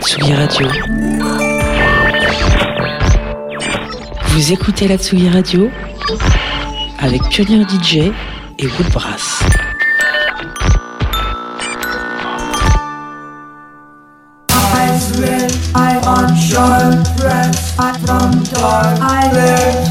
Tsugi Radio. Vous écoutez la Tsugi Radio avec Pionnier DJ et Woodbrass. Eyes from dark, I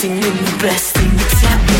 to say